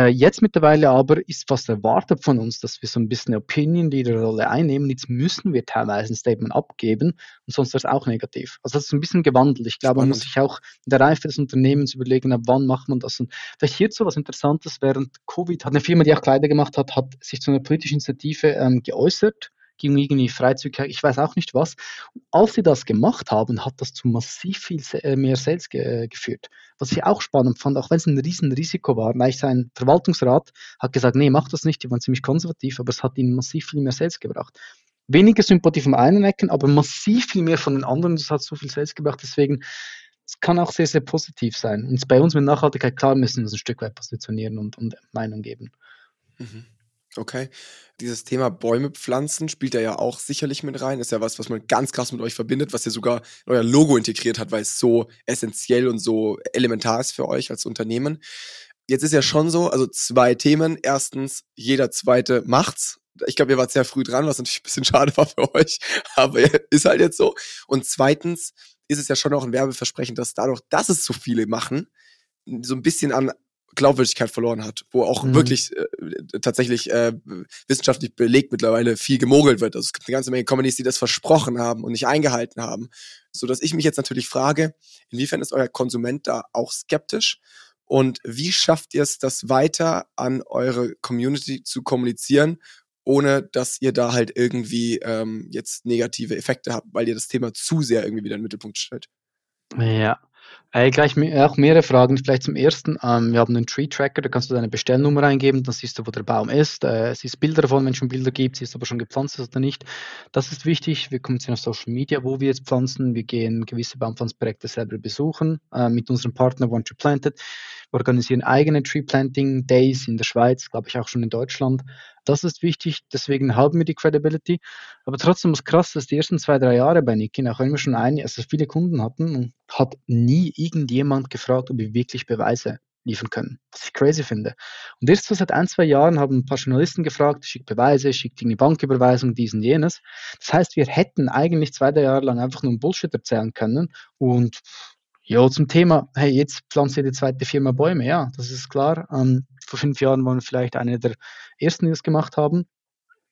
C: jetzt mittlerweile aber ist fast erwartet von uns, dass wir so ein bisschen eine Opinion Leader Rolle einnehmen. Jetzt müssen wir teilweise ein Statement abgeben und sonst wäre es auch negativ. Also das ist ein bisschen gewandelt. Ich glaube, man muss sich auch in der Reife des Unternehmens überlegen, ab wann macht man das. Und vielleicht hierzu was Interessantes, während Covid hat eine Firma, die auch Kleider gemacht hat, hat sich zu einer politischen Initiative ähm, geäußert ging irgendwie Freizügigkeit, ich weiß auch nicht was. Als sie das gemacht haben, hat das zu massiv viel äh, mehr Sales ge geführt. Was ich auch spannend fand, auch wenn es ein Riesenrisiko war, weil sein Verwaltungsrat hat gesagt, nee, mach das nicht, die waren ziemlich konservativ, aber es hat ihnen massiv viel mehr Sales gebracht. Weniger Sympathie vom einen Ecken, aber massiv viel mehr von den anderen, das hat so viel Sales gebracht, deswegen es kann auch sehr, sehr positiv sein. Und bei uns mit Nachhaltigkeit, klar, müssen wir uns ein Stück weit positionieren und, und Meinung geben.
A: Mhm. Okay. Dieses Thema Bäume pflanzen spielt da ja auch sicherlich mit rein. Ist ja was, was man ganz krass mit euch verbindet, was ihr sogar in euer Logo integriert hat, weil es so essentiell und so elementar ist für euch als Unternehmen. Jetzt ist ja schon so, also zwei Themen. Erstens, jeder zweite macht's. Ich glaube, ihr wart sehr früh dran, was natürlich ein bisschen schade war für euch, aber ist halt jetzt so. Und zweitens ist es ja schon auch ein Werbeversprechen, dass dadurch, dass es so viele machen, so ein bisschen an Glaubwürdigkeit verloren hat, wo auch mhm. wirklich äh, tatsächlich äh, wissenschaftlich belegt mittlerweile viel gemogelt wird. Also es gibt eine ganze Menge Comedies, die das versprochen haben und nicht eingehalten haben. So dass ich mich jetzt natürlich frage, inwiefern ist euer Konsument da auch skeptisch? Und wie schafft ihr es, das weiter an eure Community zu kommunizieren, ohne dass ihr da halt irgendwie ähm, jetzt negative Effekte habt, weil ihr das Thema zu sehr irgendwie wieder in den Mittelpunkt stellt?
C: Ja, äh, gleich auch mehrere Fragen. Vielleicht zum ersten. Ähm, wir haben einen Tree Tracker, da kannst du deine Bestellnummer eingeben, dann siehst du, wo der Baum ist. Äh, siehst Bilder davon, wenn es schon Bilder gibt, siehst du, ob er schon gepflanzt ist oder nicht. Das ist wichtig. Wir kommunizieren auf Social Media, wo wir jetzt pflanzen. Wir gehen gewisse Baumpflanzprojekte selber besuchen äh, mit unserem Partner One Tree Planted. Organisieren eigene Tree Planting Days in der Schweiz, glaube ich auch schon in Deutschland. Das ist wichtig, deswegen haben wir die Credibility. Aber trotzdem ist krass, dass die ersten zwei, drei Jahre bei Niki, auch wenn wir schon ein, also viele Kunden hatten, hat nie irgendjemand gefragt, ob wir wirklich Beweise liefern können. Was ich crazy finde. Und erst so seit ein, zwei Jahren haben ein paar Journalisten gefragt, schickt Beweise, schickt eine Banküberweisung, dies und jenes. Das heißt, wir hätten eigentlich zwei, drei Jahre lang einfach nur Bullshit erzählen können und ja, zum Thema, hey, jetzt pflanzt die zweite Firma Bäume. Ja, das ist klar. Ähm, vor fünf Jahren waren wir vielleicht eine der ersten, die das gemacht haben.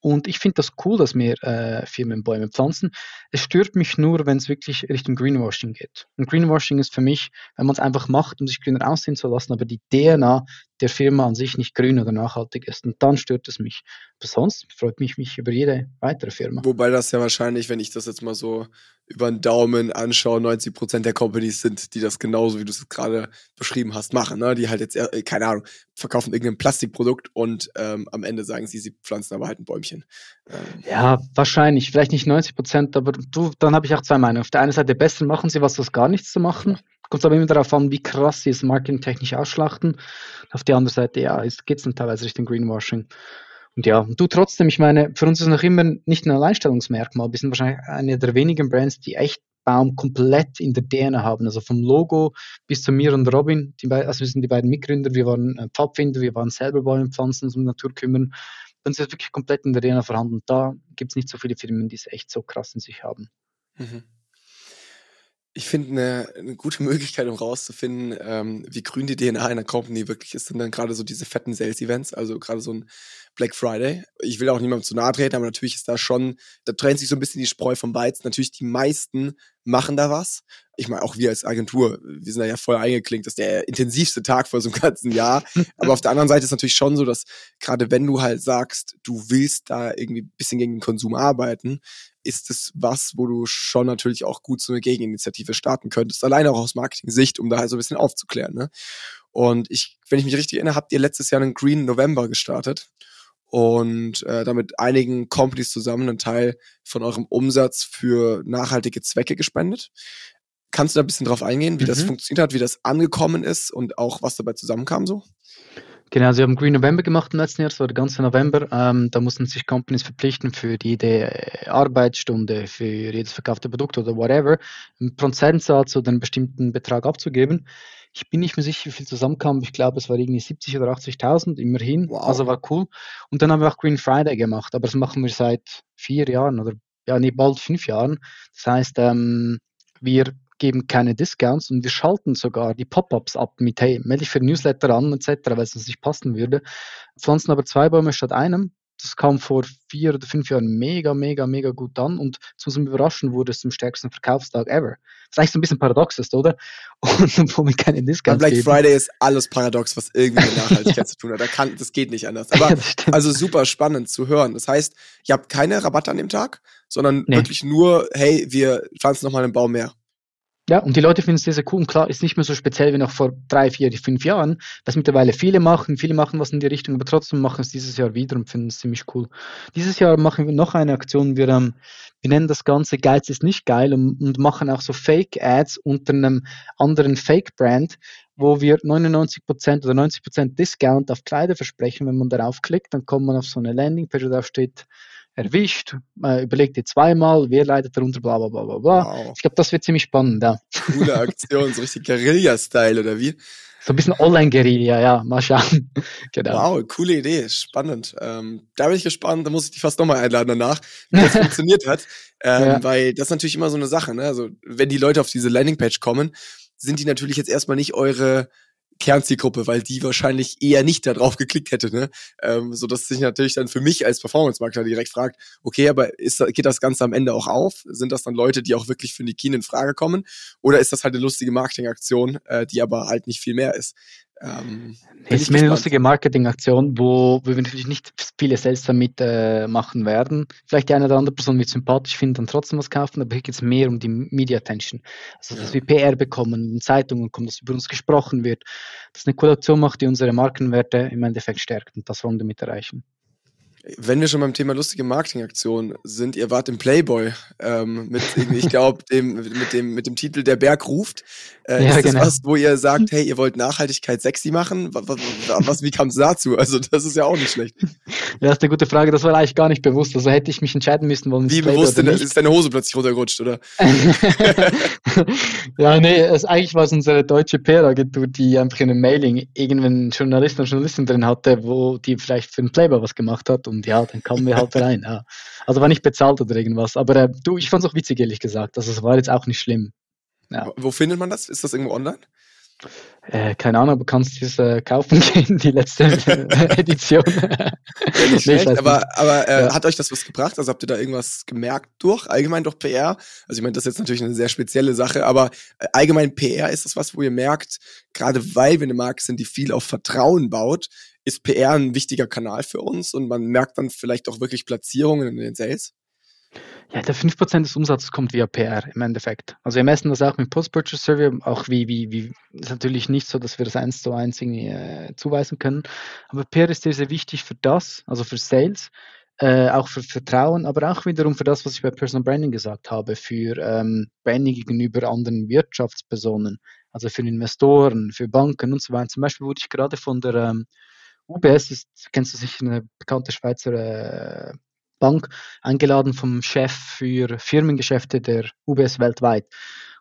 C: Und ich finde das cool, dass mehr äh, Firmen Bäume pflanzen. Es stört mich nur, wenn es wirklich Richtung Greenwashing geht. Und Greenwashing ist für mich, wenn man es einfach macht, um sich grüner aussehen zu lassen, aber die DNA der Firma an sich nicht grün oder nachhaltig ist. Und dann stört es mich. Aber sonst freut mich mich über jede weitere Firma.
A: Wobei das ja wahrscheinlich, wenn ich das jetzt mal so über den Daumen anschaue, 90 Prozent der Companies sind, die das genauso, wie du es gerade beschrieben hast, machen. Ne? Die halt jetzt, äh, keine Ahnung, verkaufen irgendein Plastikprodukt und ähm, am Ende sagen sie, sie pflanzen aber halt ein Bäumchen.
C: Ähm. Ja, wahrscheinlich. Vielleicht nicht 90 Prozent, aber du, dann habe ich auch zwei Meinungen. Auf der einen Seite besser machen sie was, was gar nichts zu machen. Kommt aber immer darauf an, wie krass sie es marketingtechnisch ausschlachten. Auf der anderen Seite, ja, geht es dann teilweise Richtung Greenwashing. Und ja, du trotzdem, ich meine, für uns ist es noch immer nicht ein Alleinstellungsmerkmal. Wir sind wahrscheinlich eine der wenigen Brands, die echt Baum komplett in der DNA haben. Also vom Logo bis zu mir und Robin, also wir sind die beiden Mitgründer, wir waren äh, Pfadfinder, wir waren selber Bäume pflanzen, uns um Natur kümmern. Dann ist es wirklich komplett in der DNA vorhanden. Da gibt es nicht so viele Firmen, die es echt so krass in sich haben. Mhm
A: ich finde, eine, eine gute Möglichkeit, um rauszufinden, ähm, wie grün die DNA einer Company wirklich ist, sind dann gerade so diese fetten Sales-Events, also gerade so ein Black Friday. Ich will auch niemandem zu nahe treten, aber natürlich ist da schon, da trennt sich so ein bisschen die Spreu vom Weizen. Natürlich, die meisten machen da was. Ich meine, auch wir als Agentur, wir sind da ja voll eingeklinkt, das ist der intensivste Tag vor so einem ganzen Jahr. aber auf der anderen Seite ist natürlich schon so, dass gerade wenn du halt sagst, du willst da irgendwie ein bisschen gegen den Konsum arbeiten, ist es was, wo du schon natürlich auch gut so eine Gegeninitiative starten könntest, alleine auch aus Marketing-Sicht, um da halt so ein bisschen aufzuklären. Ne? Und ich, wenn ich mich richtig erinnere, habt ihr letztes Jahr einen Green November gestartet und äh, damit einigen Companies zusammen einen Teil von eurem Umsatz für nachhaltige Zwecke gespendet. Kannst du da ein bisschen drauf eingehen, wie mhm. das funktioniert hat, wie das angekommen ist und auch was dabei zusammenkam so?
C: Genau, sie haben Green November gemacht im letzten Jahr, das war der ganze November. Ähm, da mussten sich Companies verpflichten, für jede Arbeitsstunde, für jedes verkaufte Produkt oder whatever, einen Prozentsatz oder einen bestimmten Betrag abzugeben. Ich bin nicht mehr sicher, wie viel zusammenkam. Ich glaube, es war irgendwie 70 oder 80.000, immerhin. Wow. Also war cool. Und dann haben wir auch Green Friday gemacht, aber das machen wir seit vier Jahren oder ja, nee, bald fünf Jahren. Das heißt, ähm, wir geben keine Discounts und wir schalten sogar die Pop-ups ab mit, hey, melde dich für Newsletter an etc., weil es uns nicht passen würde. Pflanzen aber zwei Bäume statt einem. Das kam vor vier oder fünf Jahren mega, mega, mega gut an und zu unserem Überraschen wurde es zum stärksten Verkaufstag ever. Was eigentlich so ein bisschen paradox ist, oder? Und wo wir keine Discounts
A: Black geben. Friday ist alles paradox, was irgendwie mit Nachhaltigkeit zu tun hat. Da kann, das geht nicht anders. Aber also super spannend zu hören. Das heißt, ihr habt keine Rabatte an dem Tag, sondern nee. wirklich nur, hey, wir pflanzen nochmal einen Baum mehr.
C: Ja, und die Leute finden es sehr, sehr cool. Und klar, ist nicht mehr so speziell wie noch vor drei, vier, fünf Jahren, was mittlerweile viele machen. Viele machen was in die Richtung, aber trotzdem machen es dieses Jahr wieder und finden es ziemlich cool. Dieses Jahr machen wir noch eine Aktion. Wir, ähm, wir nennen das Ganze Geiz ist nicht geil und, und machen auch so Fake-Ads unter einem anderen Fake-Brand, wo wir 99% oder 90% Discount auf Kleider versprechen. Wenn man darauf klickt, dann kommt man auf so eine Landingpage, da steht, erwischt, äh, überlegt ihr zweimal, wer leidet darunter, bla bla bla bla bla. Wow. Ich glaube, das wird ziemlich spannend, ja.
A: Coole Aktion, so richtig Guerilla-Style, oder wie?
C: So ein bisschen Online-Guerilla, ja, mal schauen.
A: genau. Wow, coole Idee, spannend. Ähm, da bin ich gespannt, da muss ich dich fast nochmal einladen danach, wie das funktioniert hat. Ähm, ja. Weil das ist natürlich immer so eine Sache, ne? Also, wenn die Leute auf diese Landingpage kommen, sind die natürlich jetzt erstmal nicht eure Kernzielgruppe, weil die wahrscheinlich eher nicht darauf geklickt hätte, ne? Ähm, so dass sich natürlich dann für mich als Performance-Makler direkt fragt, okay, aber ist, geht das Ganze am Ende auch auf? Sind das dann Leute, die auch wirklich für Nikin in Frage kommen? Oder ist das halt eine lustige Marketingaktion, äh, die aber halt nicht viel mehr ist?
C: Ähm, es ist mir eine lustige Marketingaktion, wo, wir natürlich nicht viele Sales damit äh, machen werden. Vielleicht die eine oder andere Person wird sympathisch finden, dann trotzdem was kaufen, aber hier geht es mehr um die Media Attention. Also, dass ja. wir PR bekommen, in Zeitungen kommen, dass über uns gesprochen wird, dass eine Coole Aktion macht, die unsere Markenwerte im Endeffekt stärkt und das wollen wir damit erreichen.
A: Wenn wir schon beim Thema lustige Marketingaktionen sind, ihr wart im Playboy ähm, mit, ich glaube, dem, mit, dem, mit dem Titel Der Berg ruft. Äh, ja, ist das genau. was, wo ihr sagt, hey, ihr wollt Nachhaltigkeit sexy machen? Was, was wie kam es dazu? Also das ist ja auch nicht schlecht.
C: Ja, das ist eine gute Frage. Das war eigentlich gar nicht bewusst. Also hätte ich mich entscheiden müssen, wollen
A: Wie bewusst denn, ist deine Hose plötzlich runtergerutscht, oder?
C: ja, nee, es, eigentlich war es unsere deutsche PR-Agentur, die einfach in einem Mailing irgendeinen Journalisten und Journalisten drin hatte, wo die vielleicht für den Playboy was gemacht hat und ja, dann kamen wir halt rein. Ja. Also war nicht bezahlt oder irgendwas. Aber äh, du, ich fand es auch witzig, ehrlich gesagt. Also es war jetzt auch nicht schlimm.
A: Ja. Wo findet man das? Ist das irgendwo online?
C: Äh, keine Ahnung, aber kannst du es äh, kaufen gehen, die letzte Edition. ja,
A: nicht schlecht, nee, aber, aber äh, ja. hat euch das was gebracht? Also habt ihr da irgendwas gemerkt durch, allgemein durch PR? Also ich meine, das ist jetzt natürlich eine sehr spezielle Sache, aber äh, allgemein PR ist das was, wo ihr merkt, gerade weil wir eine Marke sind, die viel auf Vertrauen baut, ist PR ein wichtiger Kanal für uns und man merkt dann vielleicht auch wirklich Platzierungen in den Sales?
C: Ja, der 5% des Umsatzes kommt via PR im Endeffekt. Also wir messen das auch mit Post-Purchase Survey, auch wie, wie, wie, ist natürlich nicht so, dass wir das eins zu eins irgendwie äh, zuweisen können. Aber PR ist sehr, sehr wichtig für das, also für Sales, äh, auch für Vertrauen, aber auch wiederum für das, was ich bei Personal Branding gesagt habe, für ähm, Branding gegenüber anderen Wirtschaftspersonen, also für Investoren, für Banken und so weiter. Zum Beispiel wurde ich gerade von der ähm, UBS, ist, kennst du sicher eine bekannte Schweizer äh, Bank eingeladen vom Chef für Firmengeschäfte der UBS weltweit.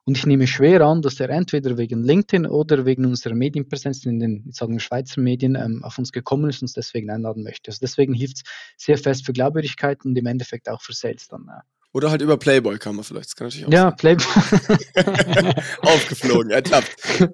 C: Und ich nehme schwer an, dass er entweder wegen LinkedIn oder wegen unserer Medienpräsenz in den ich sagen, Schweizer Medien ähm, auf uns gekommen ist und uns deswegen einladen möchte. Also deswegen hilft es sehr fest für Glaubwürdigkeit und im Endeffekt auch für Sales dann. Äh.
A: Oder halt über Playboy kann man vielleicht. Das kann natürlich
C: auch ja, sein. Playboy.
A: Aufgeflogen, ertappt.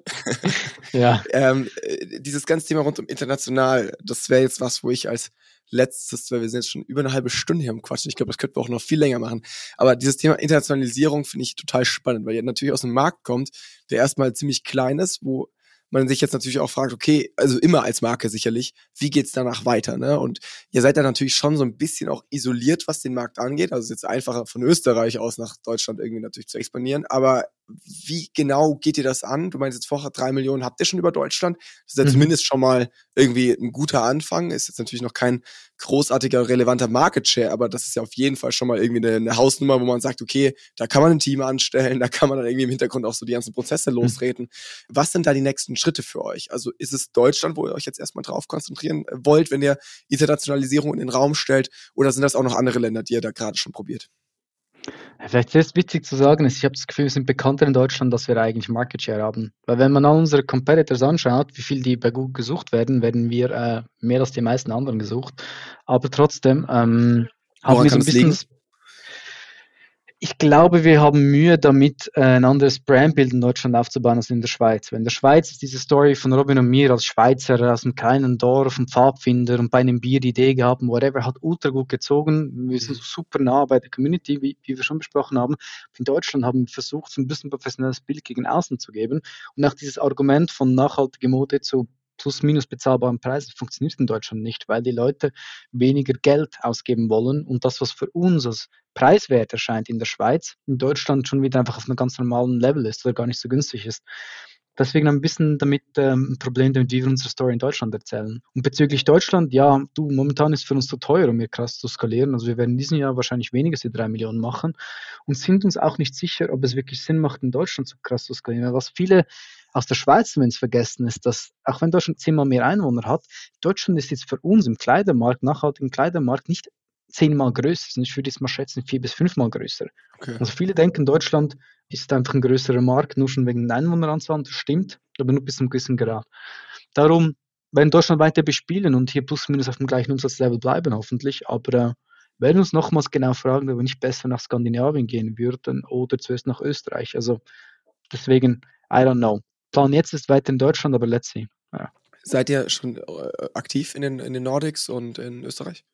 A: ja. Ähm, äh, dieses ganze Thema rund um international, das wäre jetzt was, wo ich als letztes, weil wir sind jetzt schon über eine halbe Stunde hier im Quatsch. Ich glaube, das könnten wir auch noch viel länger machen. Aber dieses Thema Internationalisierung finde ich total spannend, weil ihr natürlich aus einem Markt kommt, der erstmal ziemlich klein ist, wo man sich jetzt natürlich auch fragt, okay, also immer als Marke sicherlich, wie geht's danach weiter? Ne? Und ihr seid da natürlich schon so ein bisschen auch isoliert, was den Markt angeht. Also es ist jetzt einfacher von Österreich aus nach Deutschland irgendwie natürlich zu expandieren. Aber wie genau geht ihr das an? Du meinst jetzt vorher drei Millionen habt ihr schon über Deutschland. Das ist ja mhm. zumindest schon mal irgendwie ein guter Anfang. Ist jetzt natürlich noch kein großartiger, relevanter Market Share, aber das ist ja auf jeden Fall schon mal irgendwie eine, eine Hausnummer, wo man sagt, okay, da kann man ein Team anstellen, da kann man dann irgendwie im Hintergrund auch so die ganzen Prozesse mhm. lostreten. Was sind da die nächsten Schritte für euch? Also ist es Deutschland, wo ihr euch jetzt erstmal drauf konzentrieren wollt, wenn ihr Internationalisierung in den Raum stellt, oder sind das auch noch andere Länder, die ihr da gerade schon probiert?
C: Vielleicht ist es witzig zu sagen, ich habe das Gefühl, wir sind bekannter in Deutschland, dass wir eigentlich Market Share haben. Weil wenn man all unsere Competitors anschaut, wie viel die bei Google gesucht werden, werden wir äh, mehr als die meisten anderen gesucht. Aber trotzdem ähm, haben wir so ein bisschen? Ich glaube, wir haben Mühe damit, äh, ein anderes Brandbild in Deutschland aufzubauen als in der Schweiz. Weil in der Schweiz ist diese Story von Robin und mir als Schweizer aus einem kleinen Dorf, ein Pfadfinder und bei einem Bier die Idee gehabt, whatever, hat ultra gut gezogen. Wir sind super nah bei der Community, wie, wie wir schon besprochen haben. In Deutschland haben wir versucht, so ein bisschen professionelles Bild gegen außen zu geben und auch dieses Argument von nachhaltiger Mode zu plus minus bezahlbaren Preisen funktioniert in Deutschland nicht, weil die Leute weniger Geld ausgeben wollen und das, was für uns als preiswert erscheint in der Schweiz, in Deutschland schon wieder einfach auf einem ganz normalen Level ist oder gar nicht so günstig ist. Deswegen ein bisschen damit ähm, ein Problem, damit wir unsere Story in Deutschland erzählen. Und bezüglich Deutschland, ja, du, momentan ist für uns zu teuer, um hier krass zu skalieren. Also wir werden in diesem Jahr wahrscheinlich weniger als die drei Millionen machen und sind uns auch nicht sicher, ob es wirklich Sinn macht, in Deutschland so krass zu skalieren. Was viele aus der Schweiz zumindest vergessen ist, dass auch wenn Deutschland zehnmal mehr Einwohner hat, Deutschland ist jetzt für uns im Kleidermarkt, nachhaltigen Kleidermarkt, nicht zehnmal größer, ich würde jetzt mal schätzen, vier bis fünfmal größer. Okay. Also viele denken, Deutschland ist einfach ein größerer Markt, nur schon wegen der Einwohneranzahl, das stimmt, aber nur bis zu einem gewissen Grad. Darum werden Deutschland weiter bespielen und hier plus minus auf dem gleichen Umsatzlevel bleiben, hoffentlich, aber äh, werden uns nochmals genau fragen, ob wir nicht besser nach Skandinavien gehen würden oder zuerst nach Österreich. Also deswegen, I don't know. Plan jetzt ist weiter in Deutschland, aber let's see. Ja.
A: Seid ihr schon äh, aktiv in den, in den Nordics und in Österreich?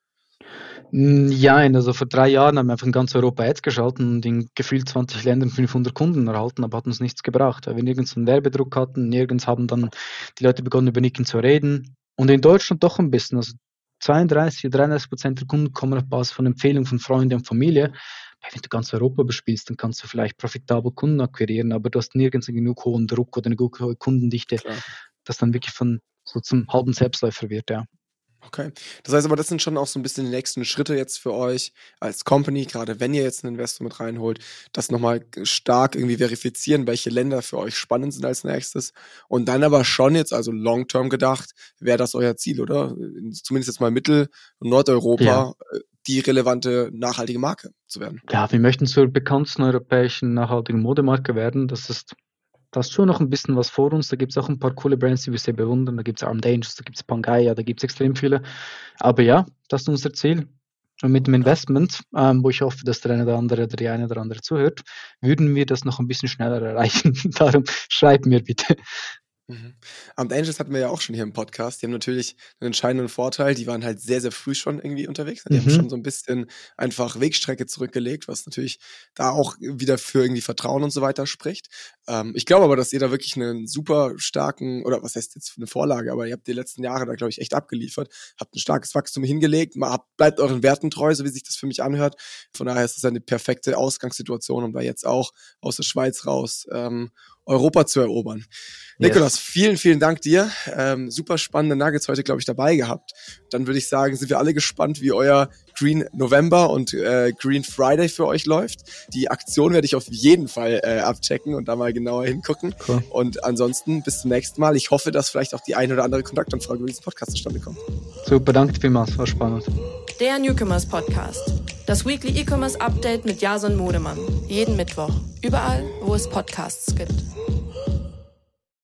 C: Ja, also vor drei Jahren haben wir einfach in ganz Europa Ads geschaltet und in gefühlt 20 Ländern 500 Kunden erhalten, aber hat uns nichts gebracht, weil wir nirgends einen Werbedruck hatten, nirgends haben dann die Leute begonnen über Nicken zu reden und in Deutschland doch ein bisschen, also 32, 33 Prozent der Kunden kommen auf Basis von Empfehlungen von Freunden und Familie. Wenn du ganz Europa bespielst, dann kannst du vielleicht profitabel Kunden akquirieren, aber du hast nirgends genug hohen Druck oder eine gute Kundendichte, Klar. das dann wirklich von so zum halben Selbstläufer wird, ja.
A: Okay. Das heißt aber, das sind schon auch so ein bisschen die nächsten Schritte jetzt für euch als Company, gerade wenn ihr jetzt einen Investor mit reinholt, das nochmal stark irgendwie verifizieren, welche Länder für euch spannend sind als nächstes. Und dann aber schon jetzt, also long-term gedacht, wäre das euer Ziel, oder? Zumindest jetzt mal Mittel- und Nordeuropa, ja. Äh, die relevante nachhaltige Marke zu werden.
C: Ja, wir möchten zur bekanntesten europäischen nachhaltigen Modemarke werden. Das ist da ist schon noch ein bisschen was vor uns. Da gibt es auch ein paar coole Brands, die wir sehr bewundern. Da gibt es Armed Angels, da gibt es Pangaya, da gibt es extrem viele. Aber ja, das ist unser Ziel. Und mit dem Investment, ähm, wo ich hoffe, dass der eine oder andere oder die eine oder andere zuhört, würden wir das noch ein bisschen schneller erreichen. Darum schreibt mir bitte.
A: Mhm. Armed Angels hatten wir ja auch schon hier im Podcast. Die haben natürlich einen entscheidenden Vorteil. Die waren halt sehr, sehr früh schon irgendwie unterwegs. Die mhm. haben schon so ein bisschen einfach Wegstrecke zurückgelegt, was natürlich da auch wieder für irgendwie Vertrauen und so weiter spricht. Ähm, ich glaube aber, dass ihr da wirklich einen super starken, oder was heißt jetzt eine Vorlage, aber ihr habt die letzten Jahre da, glaube ich, echt abgeliefert. Habt ein starkes Wachstum hingelegt. Habt, bleibt euren Werten treu, so wie sich das für mich anhört. Von daher ist es eine perfekte Ausgangssituation, um da jetzt auch aus der Schweiz raus ähm, Europa zu erobern. Yes. Nikolas, vielen, vielen Dank dir. Ähm, super spannende Nuggets heute, glaube ich, dabei gehabt. Dann würde ich sagen, sind wir alle gespannt, wie euer Green November und äh, Green Friday für euch läuft. Die Aktion werde ich auf jeden Fall äh, abchecken und da mal genauer hingucken. Cool. Und ansonsten bis zum nächsten Mal. Ich hoffe, dass vielleicht auch die eine oder andere Kontaktanfrage über diesen Podcast zustande kommt.
C: Super, danke vielmals, war spannend.
B: Der Newcomers Podcast. Das Weekly E-Commerce Update mit Jason Modemann. Jeden Mittwoch. Überall, wo es Podcasts gibt.